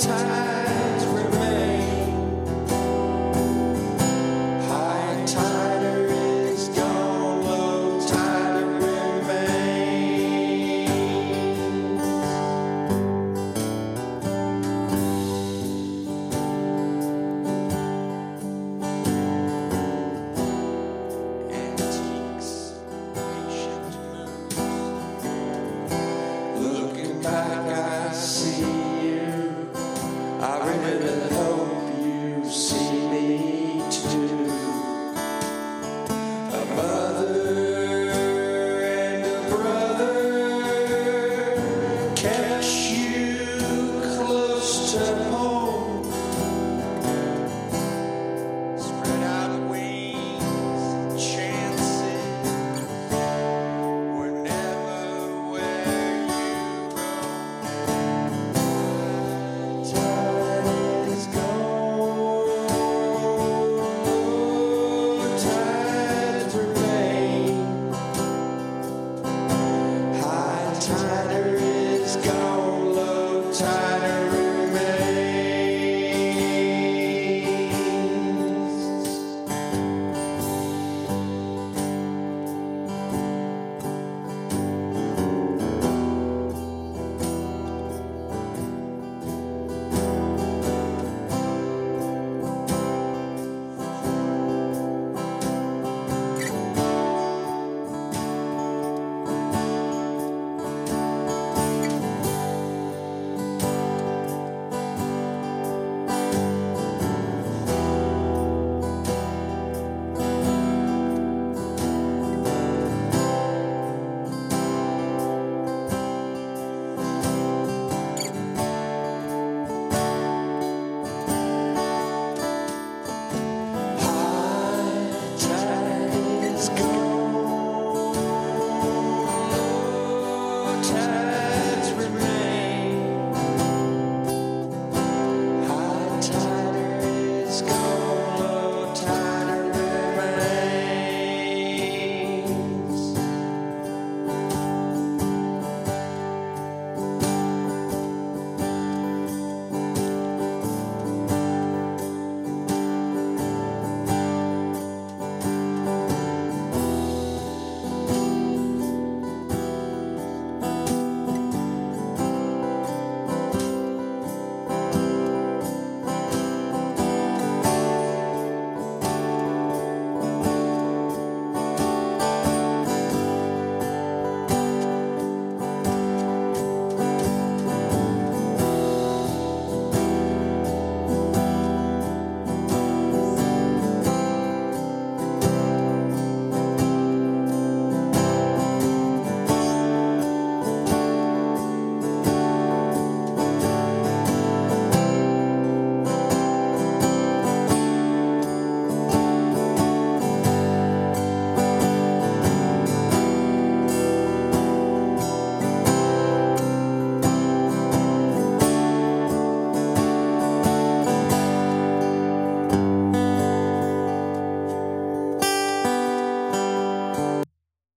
time.